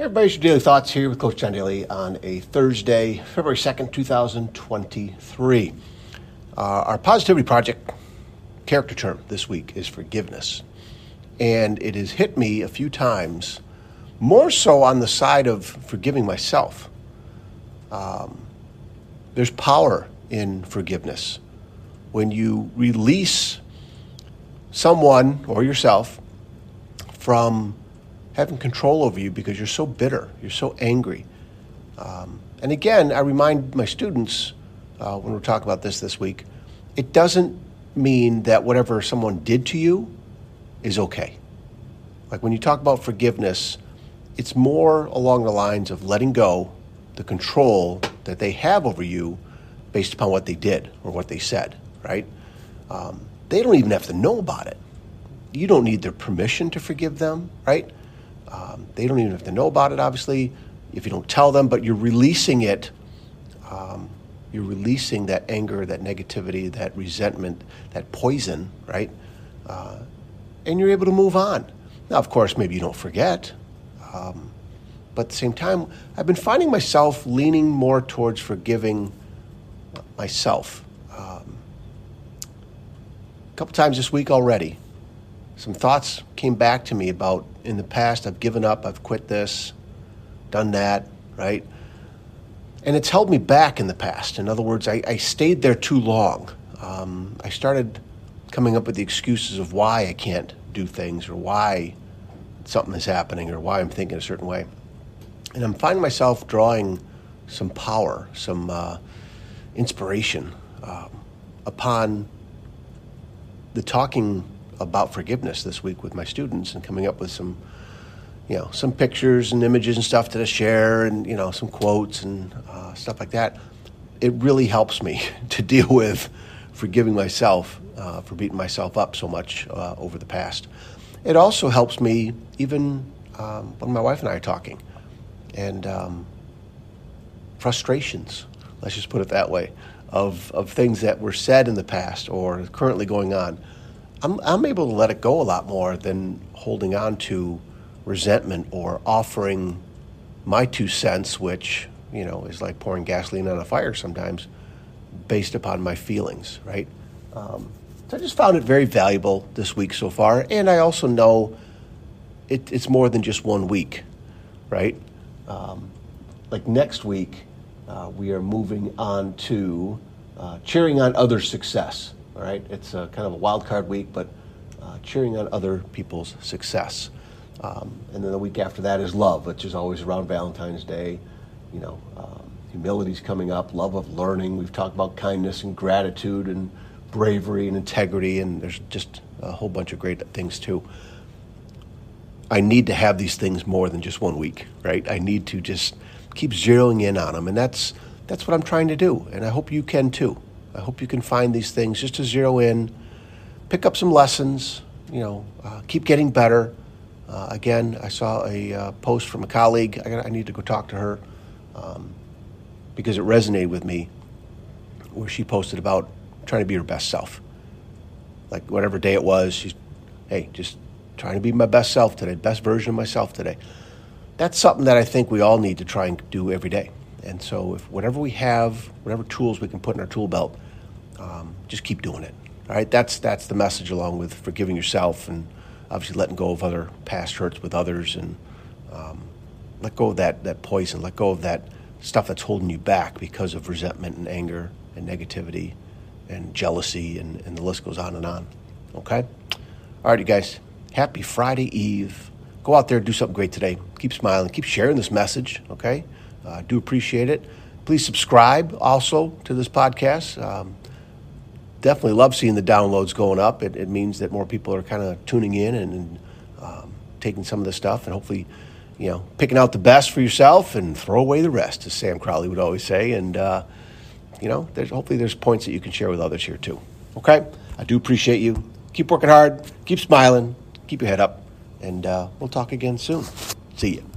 Everybody's your daily thoughts here with Coach John Daly on a Thursday, February 2nd, 2023. Uh, our Positivity Project character term this week is forgiveness. And it has hit me a few times, more so on the side of forgiving myself. Um, there's power in forgiveness. When you release someone or yourself from having control over you because you're so bitter, you're so angry. Um, and again, I remind my students uh, when we're talking about this this week, it doesn't mean that whatever someone did to you is okay. Like when you talk about forgiveness, it's more along the lines of letting go the control that they have over you based upon what they did or what they said, right? Um, they don't even have to know about it. You don't need their permission to forgive them, right? Um, they don't even have to know about it, obviously, if you don't tell them, but you're releasing it. Um, you're releasing that anger, that negativity, that resentment, that poison, right? Uh, and you're able to move on. Now, of course, maybe you don't forget. Um, but at the same time, I've been finding myself leaning more towards forgiving myself. Um, a couple times this week already, some thoughts came back to me about in the past, I've given up, I've quit this, done that, right? And it's held me back in the past. In other words, I, I stayed there too long. Um, I started coming up with the excuses of why I can't do things or why something is happening or why I'm thinking a certain way. And I'm finding myself drawing some power, some uh, inspiration um, upon the talking about forgiveness this week with my students and coming up with some you know some pictures and images and stuff to share and you know some quotes and uh, stuff like that. It really helps me to deal with forgiving myself uh, for beating myself up so much uh, over the past. It also helps me even um, when my wife and i are talking and um, frustrations let's just put it that way of, of things that were said in the past or currently going on I'm, I'm able to let it go a lot more than holding on to resentment or offering my two cents, which, you know, is like pouring gasoline on a fire sometimes based upon my feelings, right? Um, so I just found it very valuable this week so far. And I also know it, it's more than just one week, right? Um, like next week, uh, we are moving on to uh, cheering on other success. All right, it's a, kind of a wild card week, but uh, cheering on other people's success. Um, and then the week after that is love, which is always around Valentine's Day. You know, um, humility's coming up, love of learning. We've talked about kindness and gratitude and bravery and integrity, and there's just a whole bunch of great things too. I need to have these things more than just one week, right? I need to just keep zeroing in on them, and that's that's what I'm trying to do, and I hope you can too. I hope you can find these things just to zero in, pick up some lessons, you know, uh, keep getting better. Uh, again, I saw a uh, post from a colleague. I, I, need to go talk to her um, because it resonated with me where she posted about trying to be her best self. Like whatever day it was, she's, hey, just trying to be my best self today, best version of myself today. That's something that I think we all need to try and do every day. And so, if whatever we have, whatever tools we can put in our tool belt, um, just keep doing it. All right, that's that's the message along with forgiving yourself and obviously letting go of other past hurts with others and um, let go of that that poison, let go of that stuff that's holding you back because of resentment and anger and negativity and jealousy and, and the list goes on and on. Okay, all right, you guys. Happy Friday Eve. Go out there, do something great today. Keep smiling. Keep sharing this message. Okay, I uh, do appreciate it. Please subscribe also to this podcast. Um, definitely love seeing the downloads going up. It, it means that more people are kind of tuning in and, and um, taking some of the stuff and hopefully, you know, picking out the best for yourself and throw away the rest, as Sam Crowley would always say. And, uh, you know, there's, hopefully there's points that you can share with others here too. Okay? I do appreciate you. Keep working hard, keep smiling, keep your head up, and uh, we'll talk again soon. See you.